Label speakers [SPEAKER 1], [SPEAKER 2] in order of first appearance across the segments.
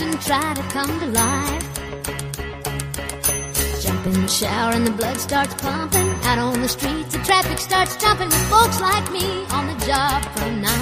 [SPEAKER 1] and try to come to life. Jump in the shower and the blood starts pumping. Out on the streets, the traffic starts jumping with folks like me on the job from nine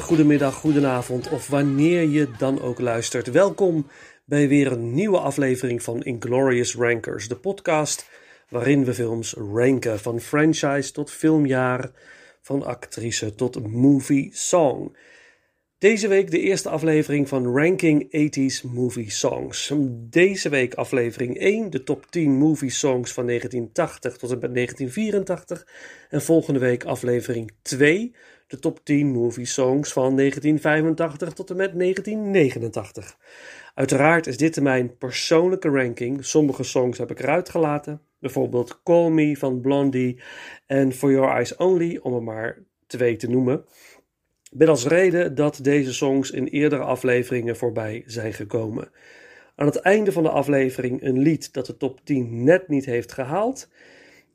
[SPEAKER 2] Goedemiddag, goedenavond of wanneer je dan ook luistert. Welkom bij weer een nieuwe aflevering van Inglorious Rankers, de podcast waarin we films ranken van franchise tot filmjaar, van actrice tot movie song. Deze week de eerste aflevering van Ranking 80s Movie Songs. Deze week aflevering 1, de top 10 movie songs van 1980 tot en met 1984. En volgende week aflevering 2, de top 10 movie songs van 1985 tot en met 1989. Uiteraard is dit mijn persoonlijke ranking. Sommige songs heb ik eruit gelaten. Bijvoorbeeld Call Me van Blondie en For Your Eyes Only, om er maar twee te noemen. Met als reden dat deze songs in eerdere afleveringen voorbij zijn gekomen. Aan het einde van de aflevering een lied dat de top 10 net niet heeft gehaald.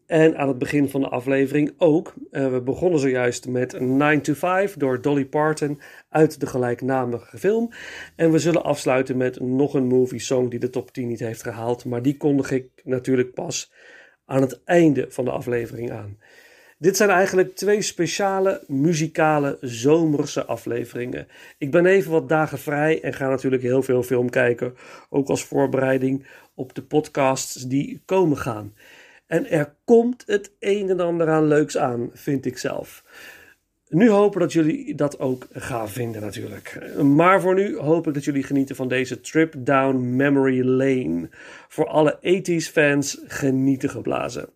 [SPEAKER 2] En aan het begin van de aflevering ook. Eh, we begonnen zojuist met 9 to 5 door Dolly Parton uit de gelijknamige film. En we zullen afsluiten met nog een movie song die de top 10 niet heeft gehaald. Maar die kondig ik natuurlijk pas aan het einde van de aflevering aan. Dit zijn eigenlijk twee speciale muzikale zomerse afleveringen. Ik ben even wat dagen vrij en ga natuurlijk heel veel film kijken. Ook als voorbereiding op de podcasts die komen gaan. En er komt het een en ander aan leuks aan, vind ik zelf. Nu hopen dat jullie dat ook gaan vinden natuurlijk. Maar voor nu hoop ik dat jullie genieten van deze trip down memory lane. Voor alle 80s fans genieten geblazen.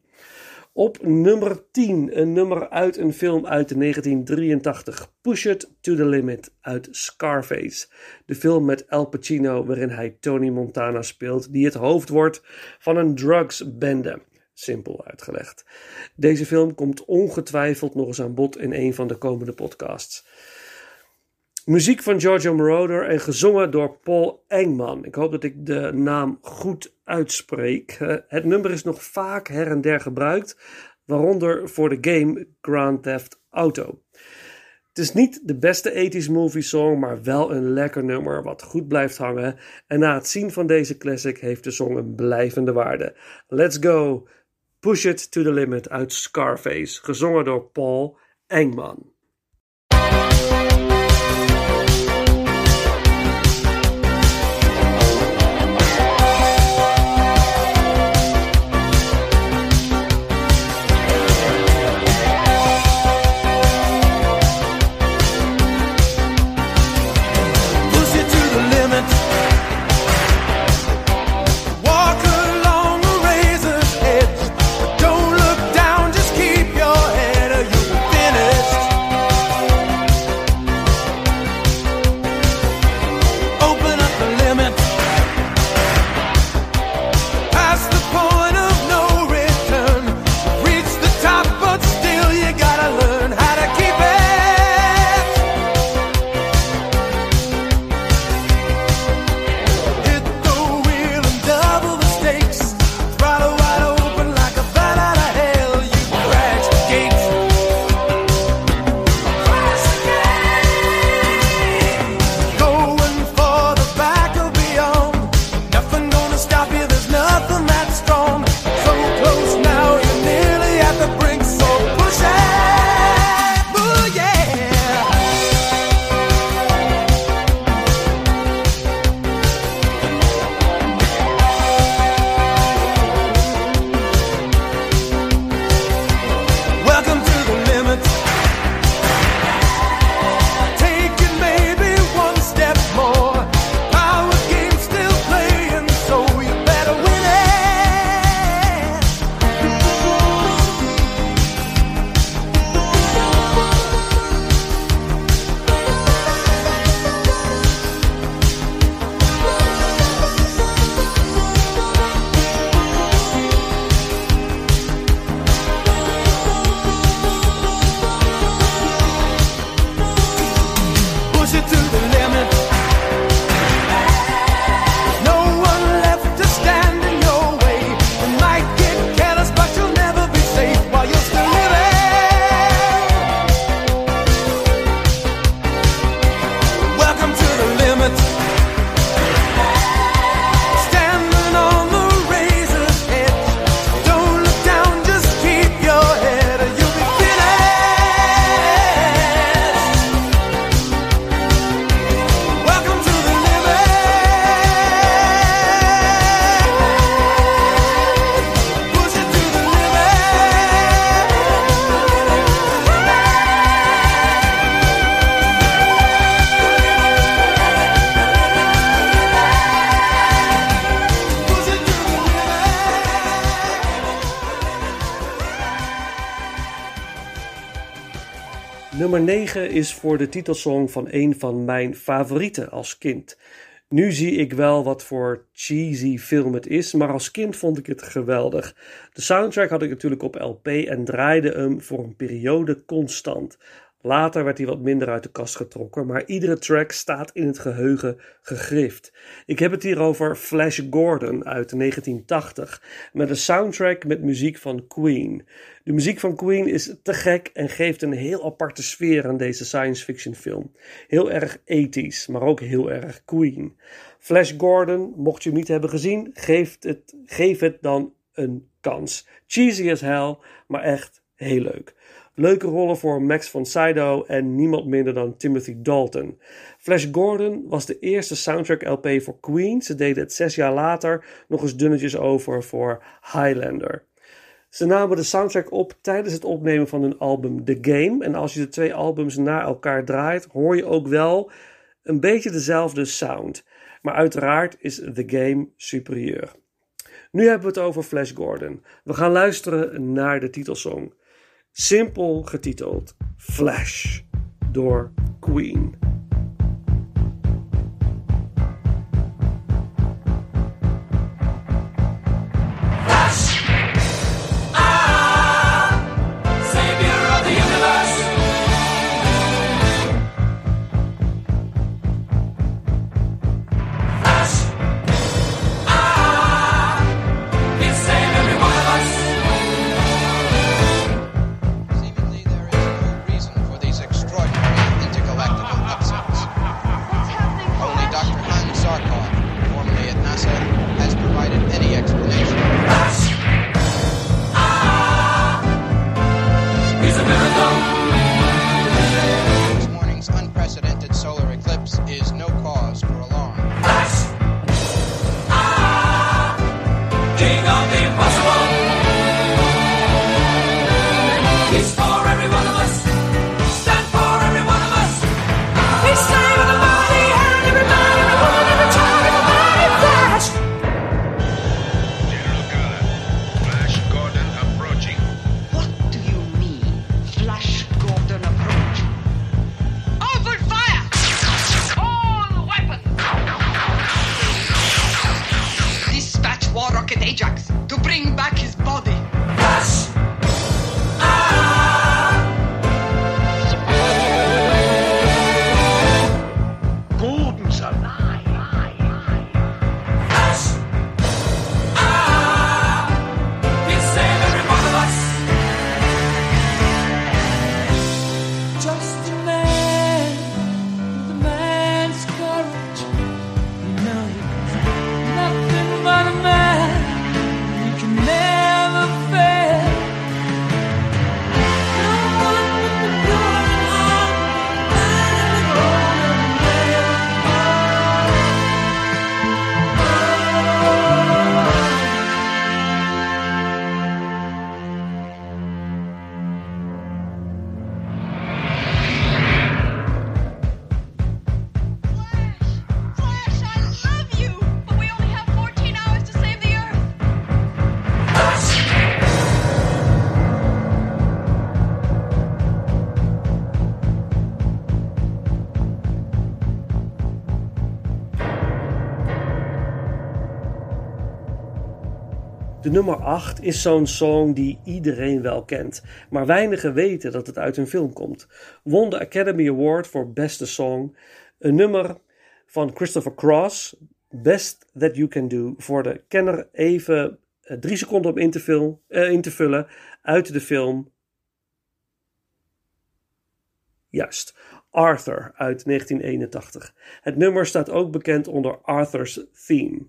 [SPEAKER 2] Op nummer 10, een nummer uit een film uit 1983. Push It to the Limit uit Scarface. De film met Al Pacino waarin hij Tony Montana speelt, die het hoofd wordt van een drugsbende. Simpel uitgelegd. Deze film komt ongetwijfeld nog eens aan bod in een van de komende podcasts. Muziek van Giorgio Moroder en gezongen door Paul Engman. Ik hoop dat ik de naam goed uitspreek. Eh, Het nummer is nog vaak her en der gebruikt, waaronder voor de game Grand Theft Auto. Het is niet de beste 80s movie song, maar wel een lekker nummer wat goed blijft hangen. En na het zien van deze classic heeft de song een blijvende waarde. Let's go! Push It to the Limit uit Scarface, gezongen door Paul Engman. 9 is voor de titelsong van een van mijn favorieten als kind. Nu zie ik wel wat voor cheesy film het is, maar als kind vond ik het geweldig. De soundtrack had ik natuurlijk op LP en draaide hem voor een periode constant. Later werd hij wat minder uit de kast getrokken, maar iedere track staat in het geheugen gegrift. Ik heb het hier over Flash Gordon uit 1980, met een soundtrack met muziek van Queen. De muziek van Queen is te gek en geeft een heel aparte sfeer aan deze science fiction film. Heel erg ethisch, maar ook heel erg Queen. Flash Gordon, mocht je hem niet hebben gezien, geef het, geef het dan een kans. Cheesy as hell, maar echt heel leuk. Leuke rollen voor Max von Sydow en niemand minder dan Timothy Dalton. Flash Gordon was de eerste soundtrack LP voor Queen. Ze deden het zes jaar later nog eens dunnetjes over voor Highlander. Ze namen de soundtrack op tijdens het opnemen van hun album The Game. En als je de twee albums na elkaar draait, hoor je ook wel een beetje dezelfde sound. Maar uiteraard is The Game superieur. Nu hebben we het over Flash Gordon. We gaan luisteren naar de titelsong. Simpel getiteld Flash door Queen. Nummer 8 is zo'n song die iedereen wel kent, maar weinigen weten dat het uit een film komt. Won de Academy Award voor beste song. Een nummer van Christopher Cross, Best That You Can Do. Voor de kenner even uh, drie seconden om in te, uh, in te vullen uit de film. Juist. Arthur uit 1981. Het nummer staat ook bekend onder Arthur's Theme.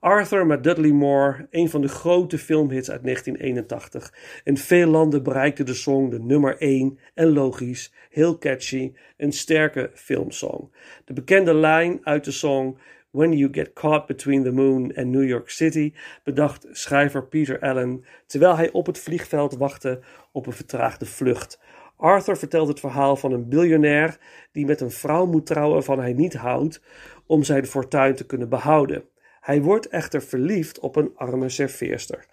[SPEAKER 2] Arthur met Dudley Moore, een van de grote filmhits uit 1981. In veel landen bereikte de song de nummer 1 en logisch, heel catchy, een sterke filmsong. De bekende lijn uit de song When You Get Caught Between the Moon and New York City bedacht schrijver Peter Allen terwijl hij op het vliegveld wachtte op een vertraagde vlucht. Arthur vertelt het verhaal van een biljonair die met een vrouw moet trouwen waarvan hij niet houdt om zijn fortuin te kunnen behouden. Hij wordt echter verliefd op een arme serveerster.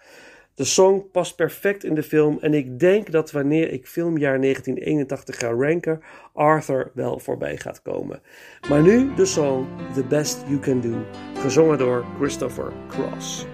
[SPEAKER 3] De song past perfect in de film en ik denk dat wanneer ik filmjaar 1981 ga ranken, Arthur wel voorbij gaat komen. Maar nu de song The Best You Can Do, gezongen door Christopher Cross.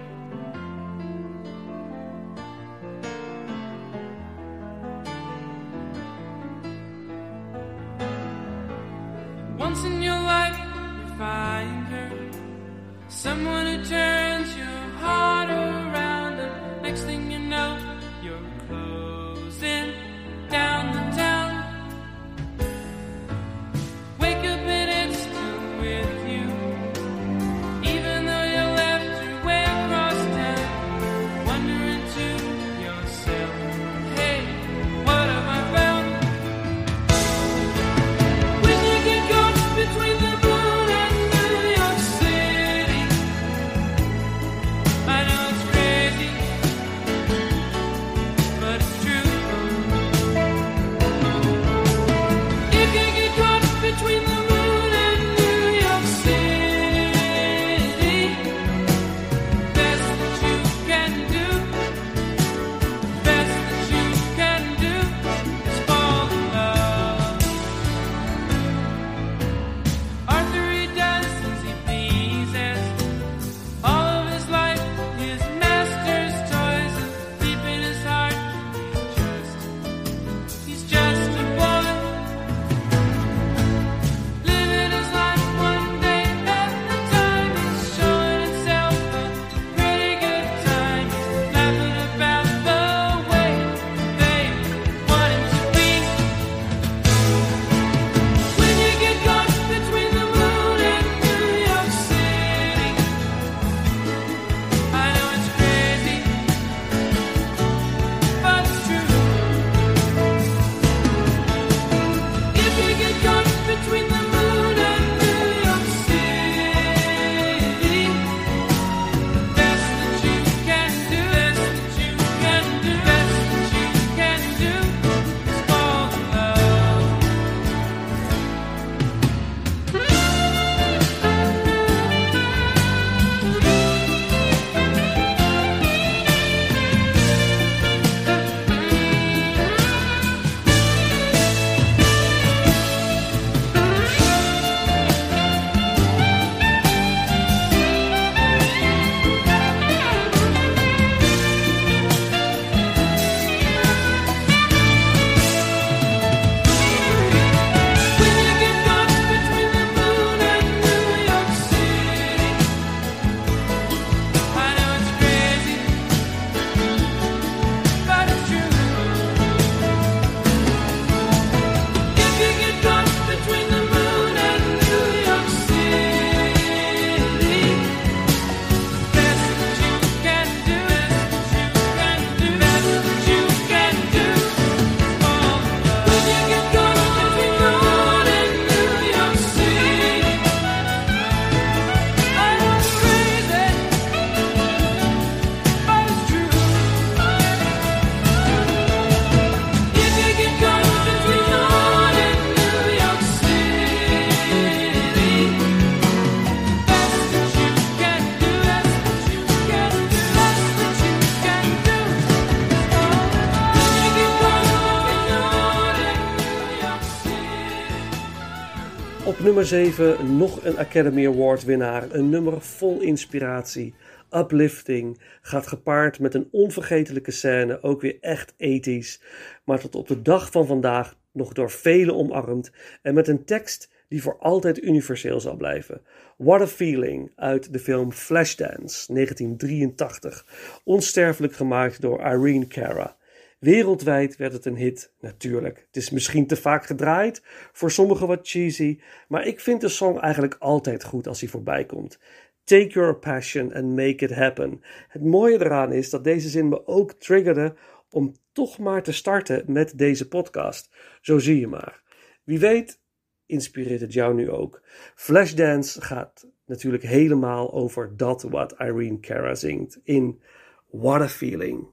[SPEAKER 3] Nummer 7 nog een Academy Award winnaar. Een nummer vol inspiratie. Uplifting. Gaat gepaard met een onvergetelijke scène. Ook weer echt ethisch. Maar tot op de dag van vandaag nog door velen omarmd. En met een tekst die voor altijd universeel zal blijven. What a Feeling uit de film Flashdance 1983. Onsterfelijk gemaakt door Irene Cara. Wereldwijd werd het een hit, natuurlijk. Het is misschien te vaak gedraaid, voor sommigen wat cheesy, maar ik vind de song eigenlijk altijd goed als hij voorbij komt. Take your passion and make it happen. Het mooie eraan is dat deze zin me ook triggerde om toch maar te starten met deze podcast. Zo zie je maar. Wie weet inspireert het jou nu ook. Flashdance gaat natuurlijk helemaal over dat wat Irene Cara zingt in What a Feeling.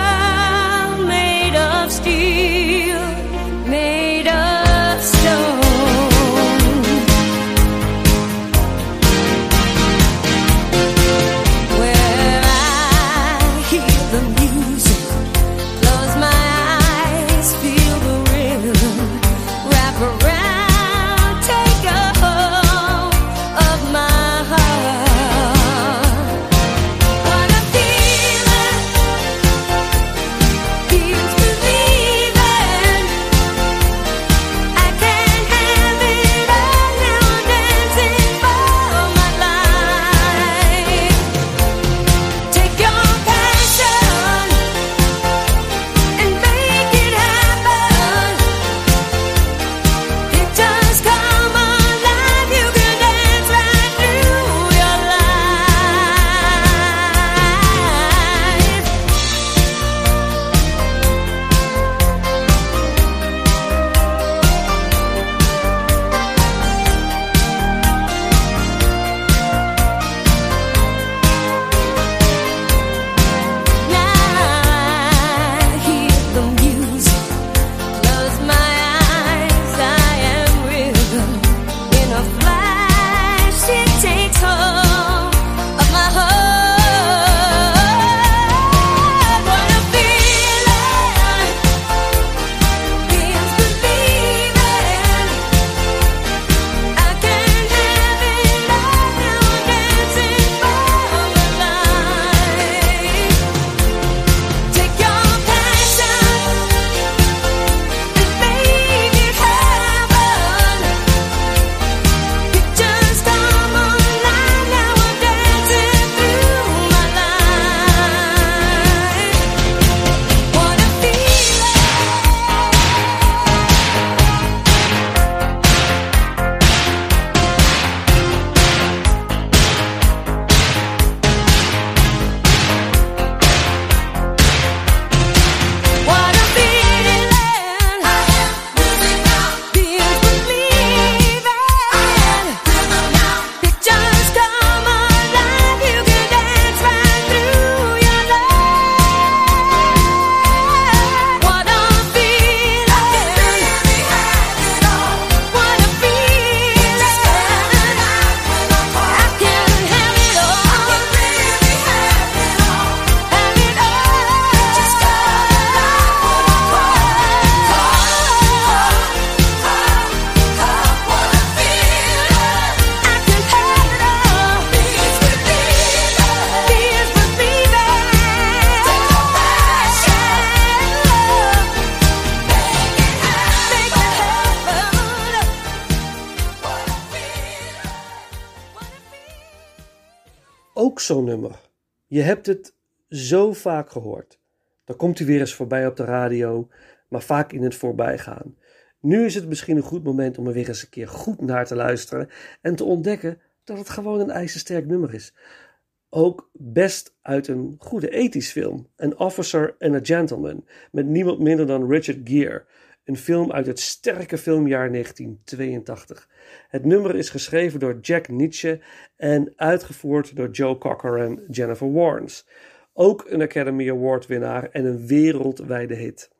[SPEAKER 4] steal nummer. Je hebt het zo vaak gehoord. Dan komt hij weer eens voorbij op de radio, maar vaak in het voorbijgaan. Nu is het misschien een goed moment om er weer eens een keer goed naar te luisteren en te ontdekken dat het gewoon een ijzersterk nummer is. Ook best uit een goede ethisch film, An Officer and a Gentleman, met niemand minder dan Richard Gere. Een film uit het sterke filmjaar 1982. Het nummer is geschreven door Jack Nietzsche en uitgevoerd door Joe Cocker en Jennifer Warnes. Ook een Academy Award winnaar en een wereldwijde hit.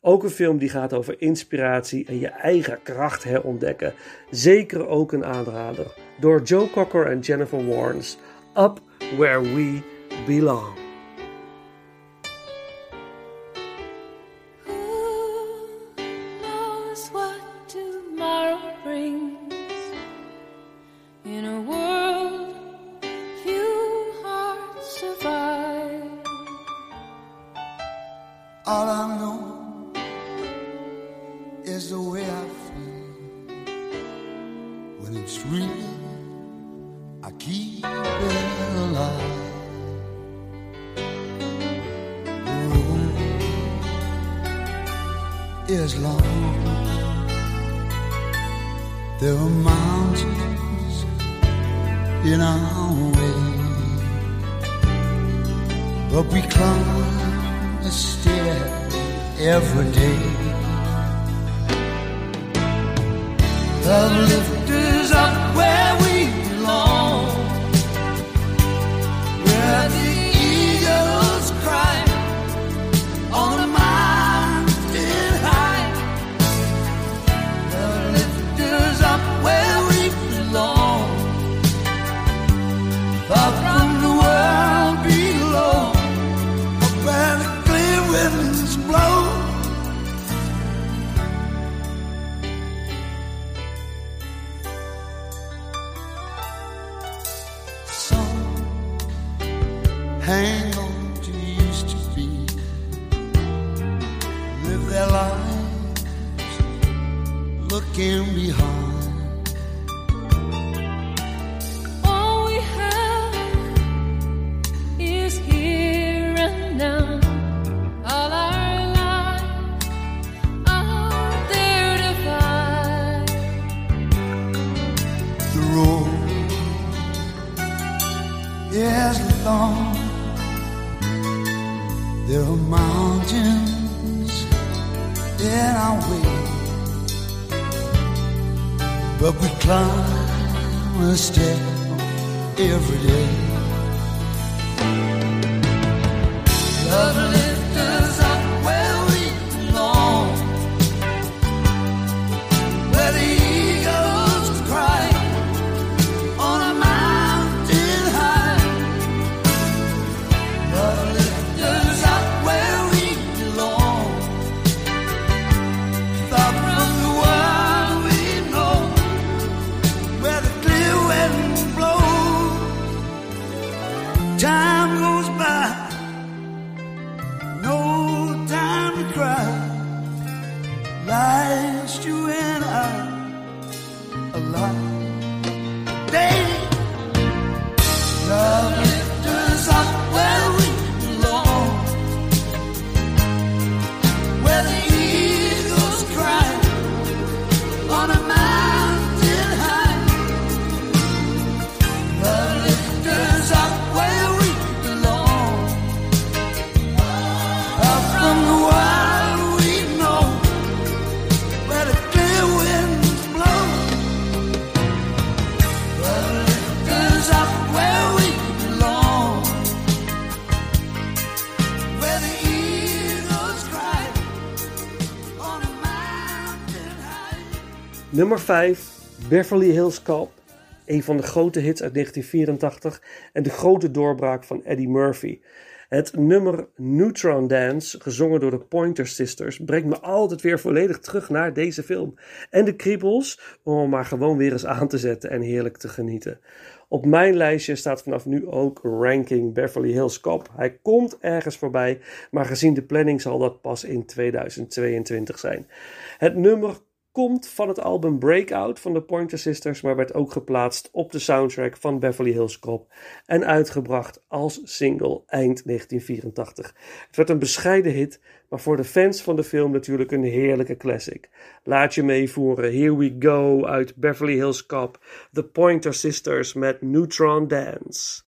[SPEAKER 4] Ook een film die gaat over inspiratie en je eigen kracht herontdekken. Zeker ook een aanrader. Door Joe Cocker en Jennifer Warnes. Up Where We Belong.
[SPEAKER 5] In
[SPEAKER 6] our way, but we climb a stair every day. The lift is up
[SPEAKER 2] Nummer 5, Beverly Hills Cop. Een van de grote hits uit 1984 en de grote doorbraak van Eddie Murphy. Het nummer Neutron Dance, gezongen door de Pointer Sisters, brengt me altijd weer volledig terug naar deze film. En de kriebels om maar gewoon weer eens aan te zetten en heerlijk te genieten. Op mijn lijstje staat vanaf nu ook Ranking Beverly Hills Cop. Hij komt ergens voorbij, maar gezien de planning zal dat pas in 2022 zijn. Het nummer komt van het album Breakout van de Pointer Sisters, maar werd ook geplaatst op de soundtrack van Beverly Hills Cop en uitgebracht als single eind 1984. Het werd een bescheiden hit, maar voor de fans van de film natuurlijk een heerlijke classic. Laat je meevoeren, Here We Go uit Beverly Hills Cop, The Pointer Sisters met Neutron Dance.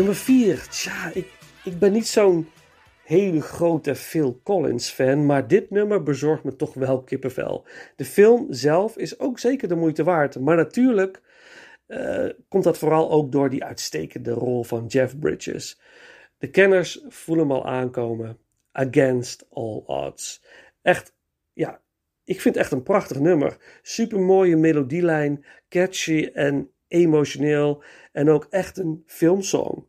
[SPEAKER 2] Nummer 4. Tja, ik, ik ben niet zo'n hele grote Phil Collins fan, maar dit nummer bezorgt me toch wel kippenvel. De film zelf is ook zeker de moeite waard, maar natuurlijk eh, komt dat vooral ook door die uitstekende rol van Jeff Bridges. De kenners voelen hem al aankomen. Against all odds. Echt, ja, ik vind het echt een prachtig nummer. Super mooie melodielijn, catchy en emotioneel. En ook echt een filmsong.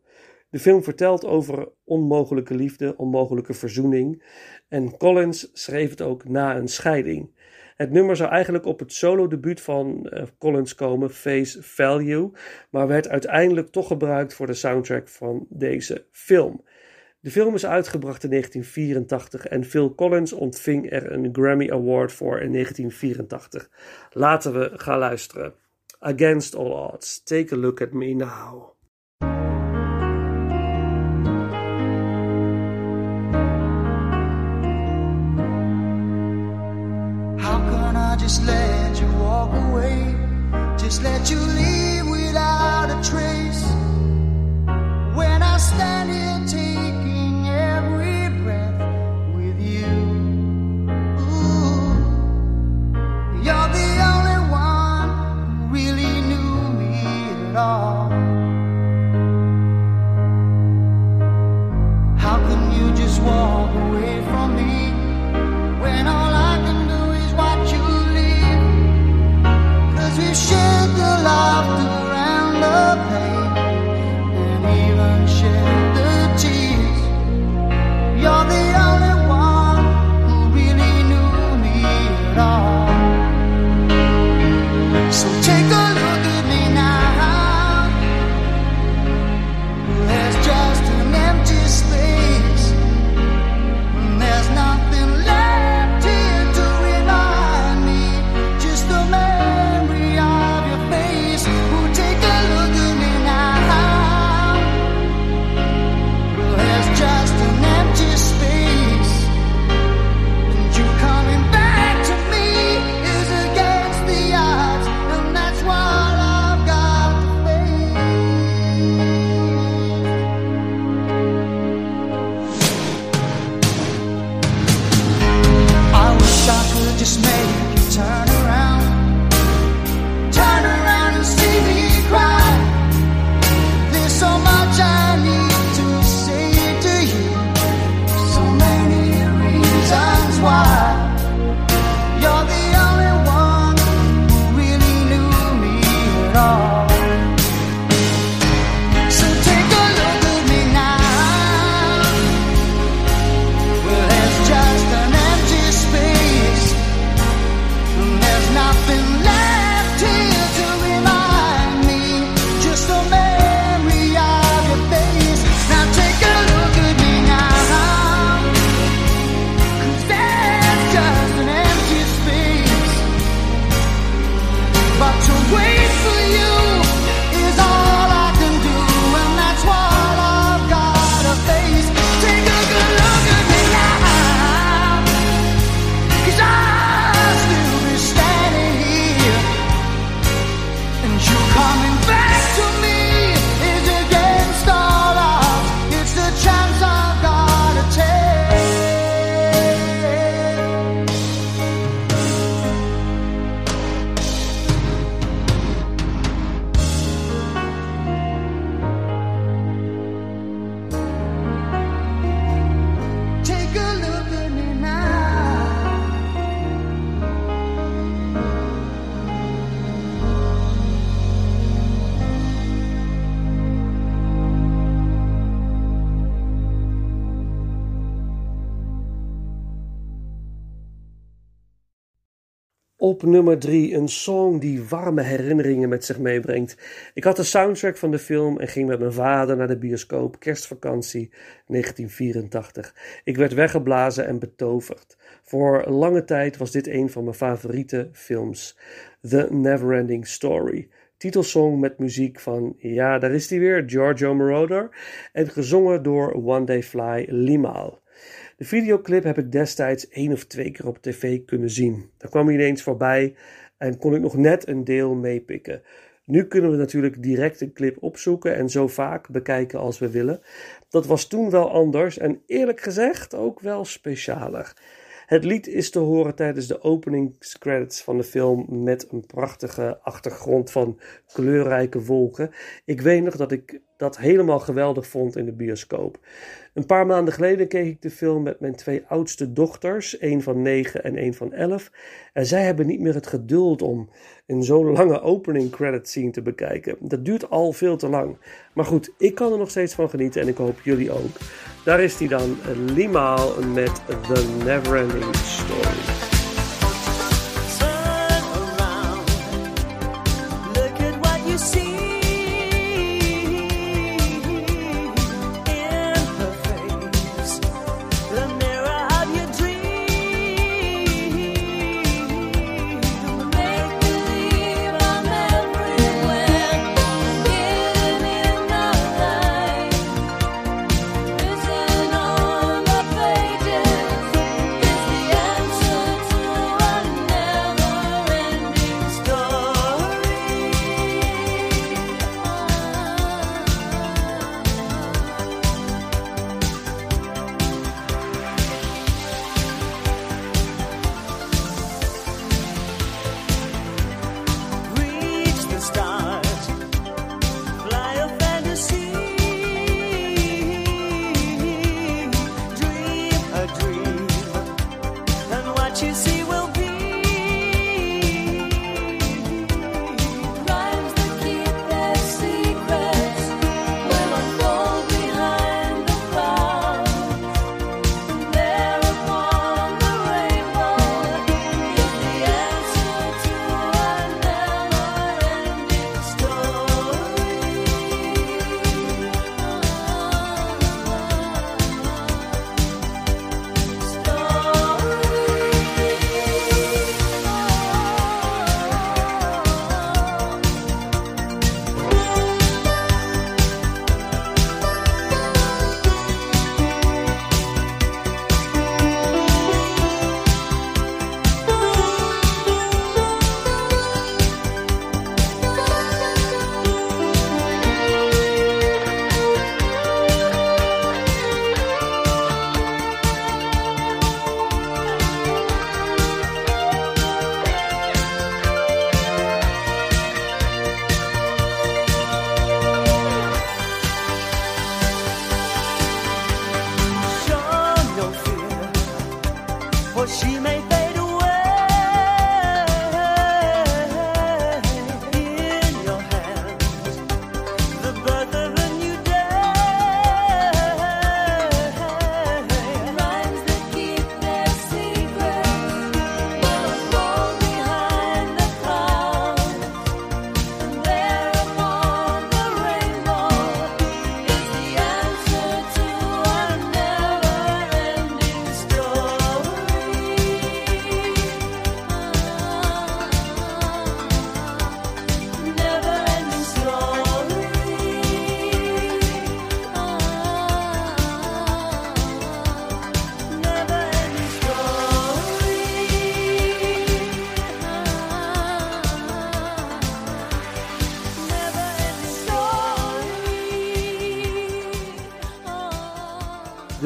[SPEAKER 2] De film vertelt over onmogelijke liefde, onmogelijke verzoening. En Collins schreef het ook na een scheiding. Het nummer zou eigenlijk op het solo-debuut van uh, Collins komen, Face Value, maar werd uiteindelijk toch gebruikt voor de soundtrack van deze film. De film is uitgebracht in 1984 en Phil Collins ontving er een Grammy Award voor in 1984. Laten we gaan luisteren. Against all odds, take a look at me now.
[SPEAKER 7] Just let you walk away? Just let you leave without a trace. When I stand here
[SPEAKER 2] Nummer 3 een song die warme herinneringen met zich meebrengt. Ik had de soundtrack van de film en ging met mijn vader naar de bioscoop kerstvakantie 1984. Ik werd weggeblazen en betoverd. Voor lange tijd was dit een van mijn favoriete films. The Neverending Story. Titelsong met muziek van, ja daar is hij weer, Giorgio Moroder. En gezongen door One Day Fly Limahl. De videoclip heb ik destijds één of twee keer op tv kunnen zien. Daar kwam hij ineens voorbij en kon ik nog net een deel meepikken. Nu kunnen we natuurlijk direct een clip opzoeken en zo vaak bekijken als we willen. Dat was toen wel anders en eerlijk gezegd ook wel specialer. Het lied is te horen tijdens de openingscredits van de film met een prachtige achtergrond van kleurrijke wolken. Ik weet nog dat ik dat helemaal geweldig vond in de bioscoop. Een paar maanden geleden keek ik de film met mijn twee oudste dochters, één van 9 en één van 11. En zij hebben niet meer het geduld om een zo'n lange opening credit scene te bekijken. Dat duurt al veel te lang. Maar goed, ik kan er nog steeds van genieten en ik hoop jullie ook. Daar is hij dan, Limaal met The Neverending Story.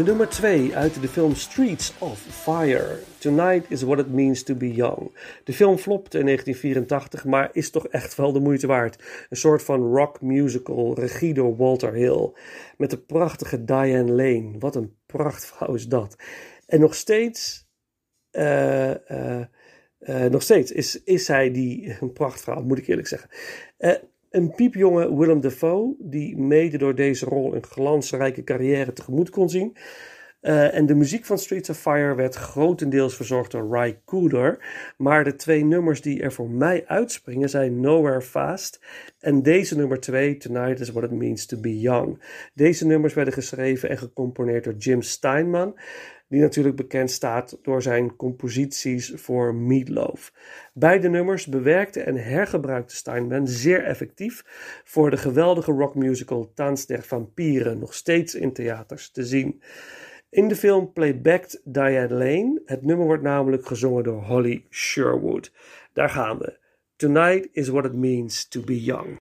[SPEAKER 2] Nummer 2 uit de film Streets of Fire. Tonight is what it means to be young. De film flopte in 1984, maar is toch echt wel de moeite waard. Een soort van rock musical, regie door Walter Hill. Met de prachtige Diane Lane. Wat een prachtvrouw is dat. En nog steeds, eh, eh, eh, nog steeds is, is zij die, een prachtvrouw, moet ik eerlijk zeggen. Een piepjonge Willem Dafoe, die mede door deze rol een glansrijke carrière tegemoet kon zien. Eh, en de muziek van Streets of Fire werd grotendeels verzorgd door Ry Cooder. Maar de twee nummers die er voor mij uitspringen zijn Nowhere Fast en deze nummer 2, Tonight is What It Means to Be Young. Deze nummers werden geschreven en gecomponeerd door Jim Steinman, die natuurlijk bekend staat door zijn composities voor Meatloaf. Beide nummers bewerkte en hergebruikte Steinman zeer effectief voor de geweldige rockmusical Tanz der Vampieren, nog steeds in theaters te zien. In de film playbacked Diane Lane. Het nummer wordt namelijk gezongen door Holly Sherwood. Daar gaan we.
[SPEAKER 4] Tonight is what it means to be young.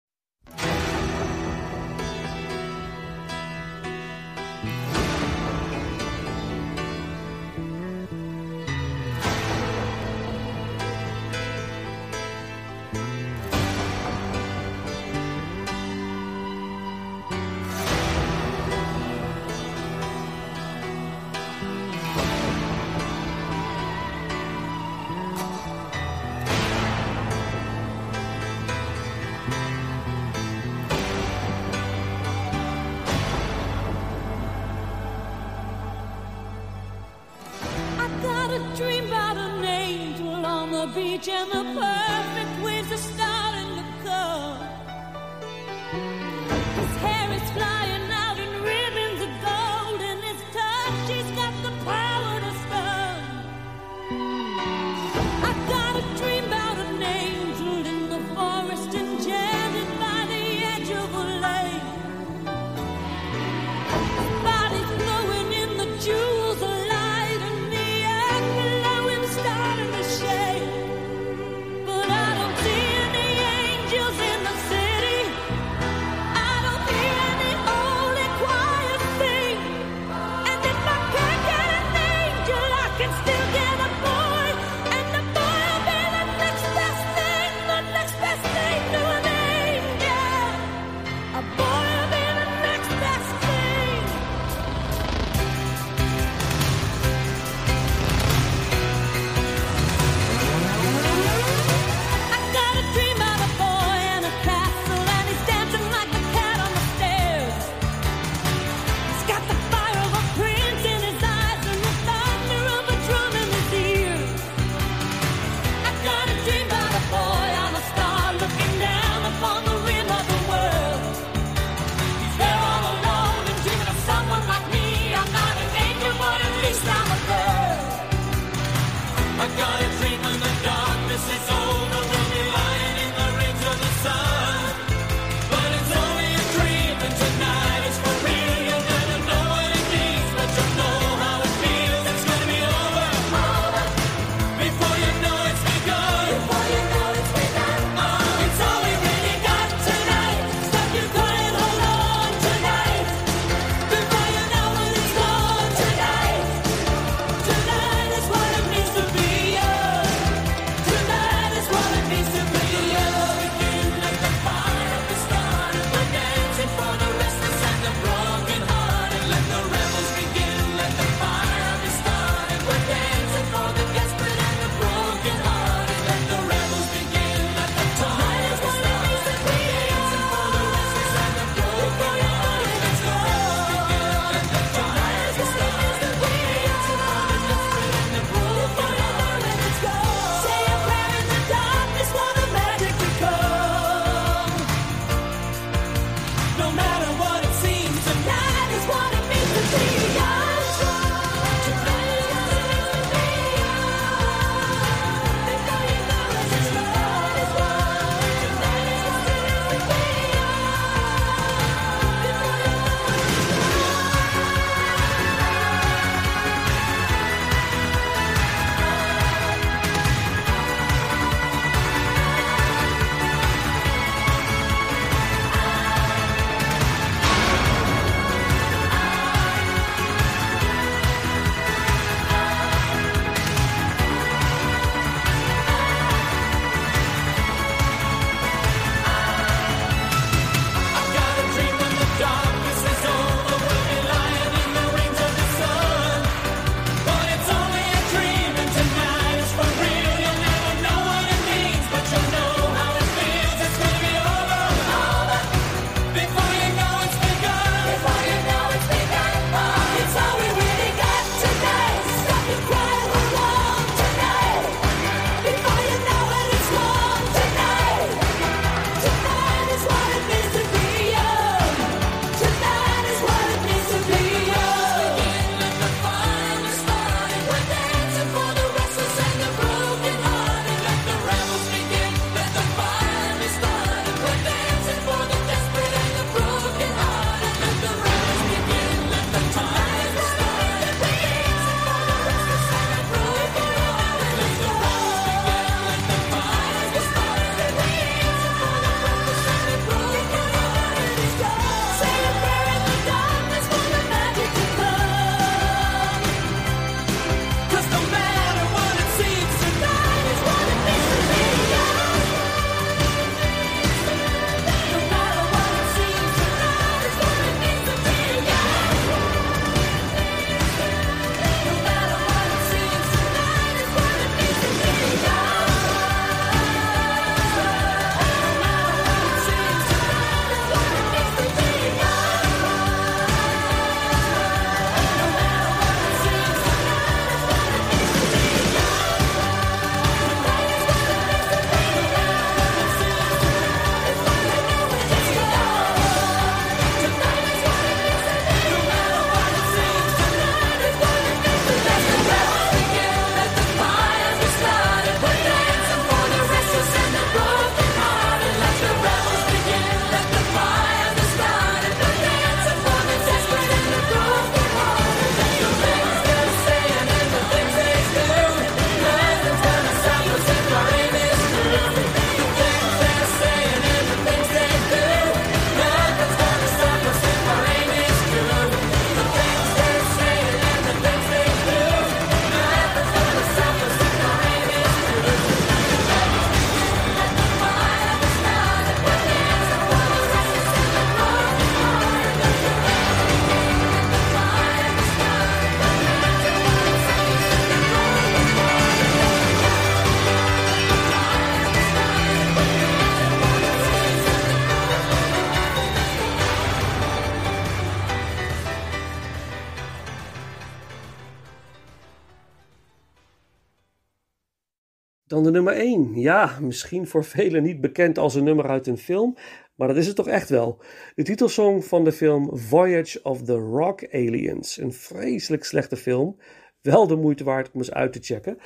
[SPEAKER 2] De nummer 1. Ja, misschien voor velen niet bekend als een nummer uit een film, maar dat is het toch echt wel. De titelsong van de film Voyage of the Rock Aliens. Een vreselijk slechte film. Wel de moeite waard om eens uit te checken.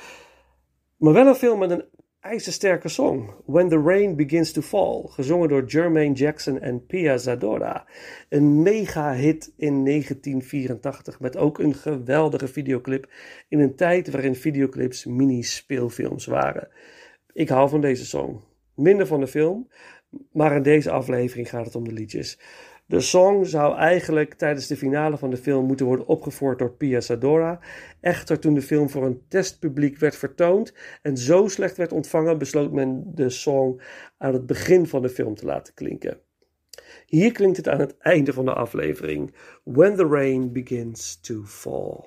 [SPEAKER 2] Maar wel een film met een ijzersterke song. When the Rain Begins to Fall. Gezongen door Jermaine Jackson en Pia Zadora. Een mega hit in 1984. Met ook een geweldige videoclip. In een tijd waarin videoclips mini-speelfilms waren. Ik hou van deze song. Minder van de film. Maar in deze aflevering gaat het om de liedjes. De song zou eigenlijk tijdens de finale van de film moeten worden opgevoerd door Pia Sadora. Echter, toen de film voor een testpubliek werd vertoond en zo slecht werd ontvangen, besloot men de song aan het begin van de film te laten klinken. Hier klinkt het aan het einde van de aflevering: When the rain begins to fall.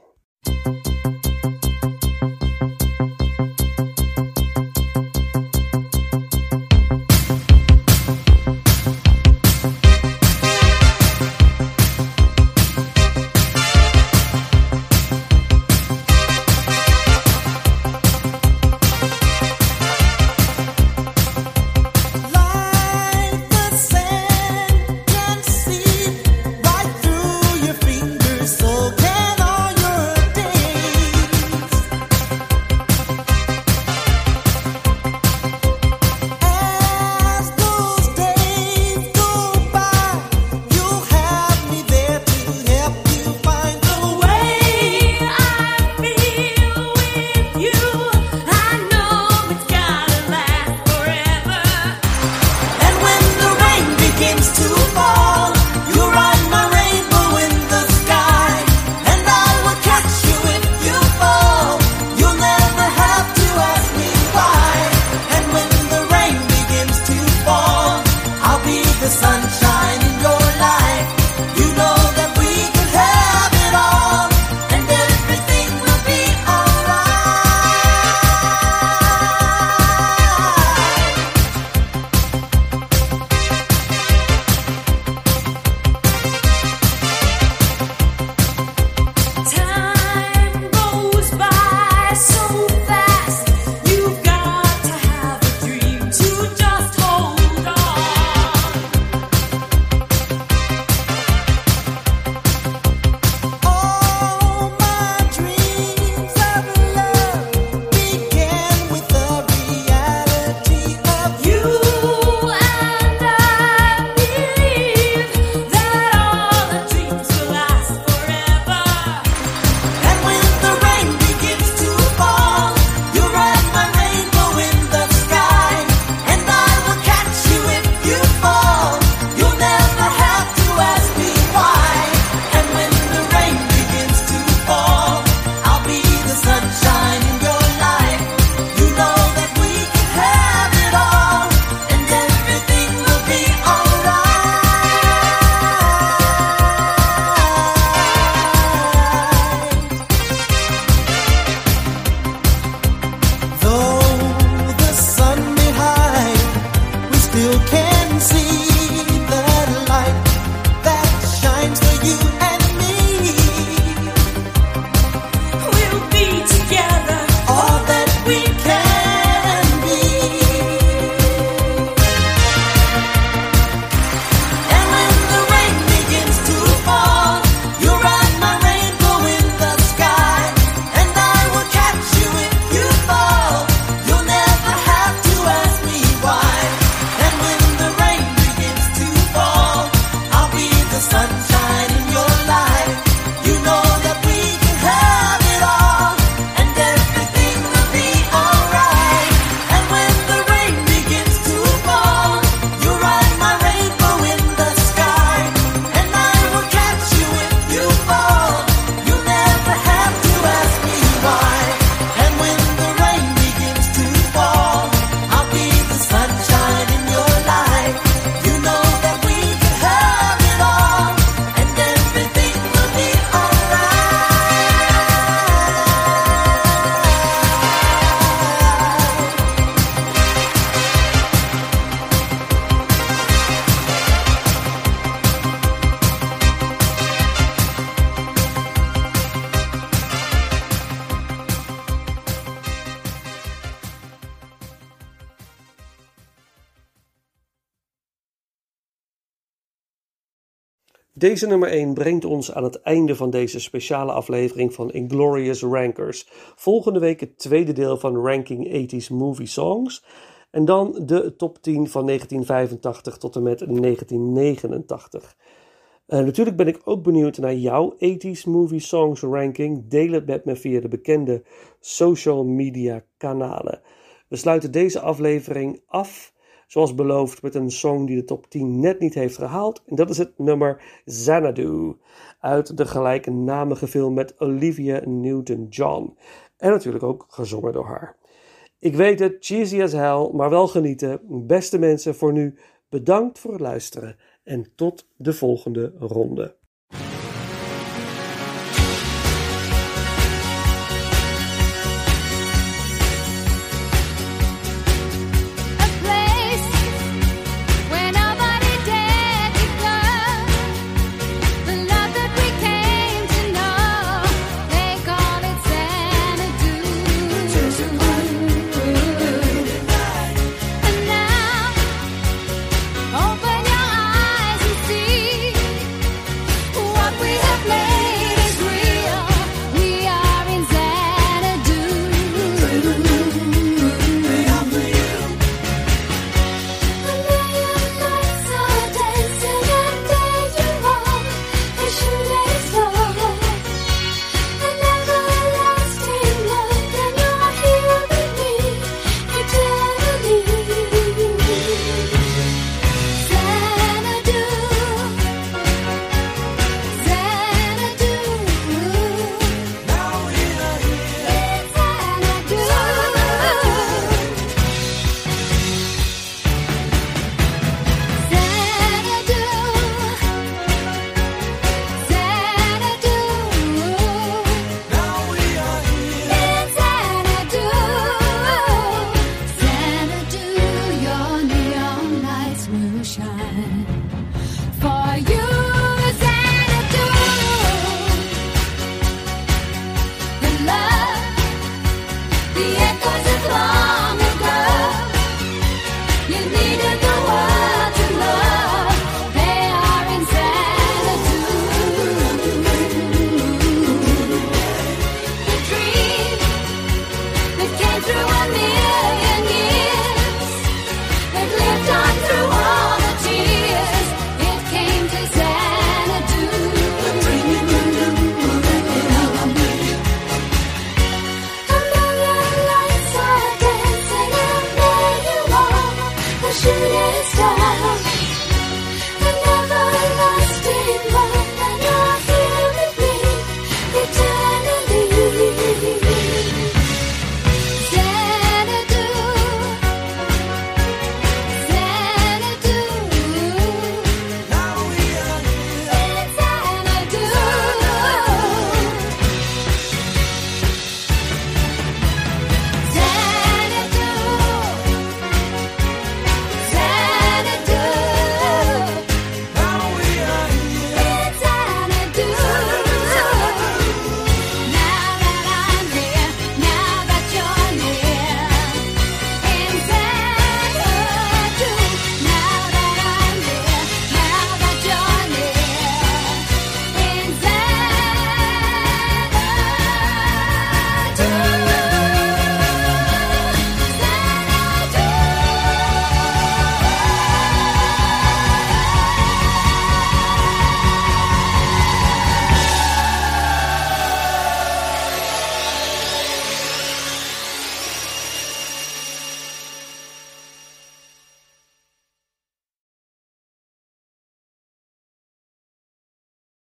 [SPEAKER 2] Deze nummer 1 brengt ons aan het einde van deze speciale aflevering van Inglorious Rankers. Volgende week het tweede deel van Ranking 80s Movie Songs. En dan de top 10 van 1985 tot en met 1989. Uh, natuurlijk ben ik ook benieuwd naar jouw 80s Movie Songs ranking. Deel het met me via de bekende social media kanalen. We sluiten deze aflevering af, zoals beloofd, met een song die de top 10 net niet heeft gehaald. En dat is het nummer Xanadu uit de gelijknamige film met Olivia Newton-John. En natuurlijk ook gezongen door haar. Ik weet het, cheesy as hell, maar wel genieten. Beste mensen, voor nu bedankt voor het luisteren en tot de volgende ronde.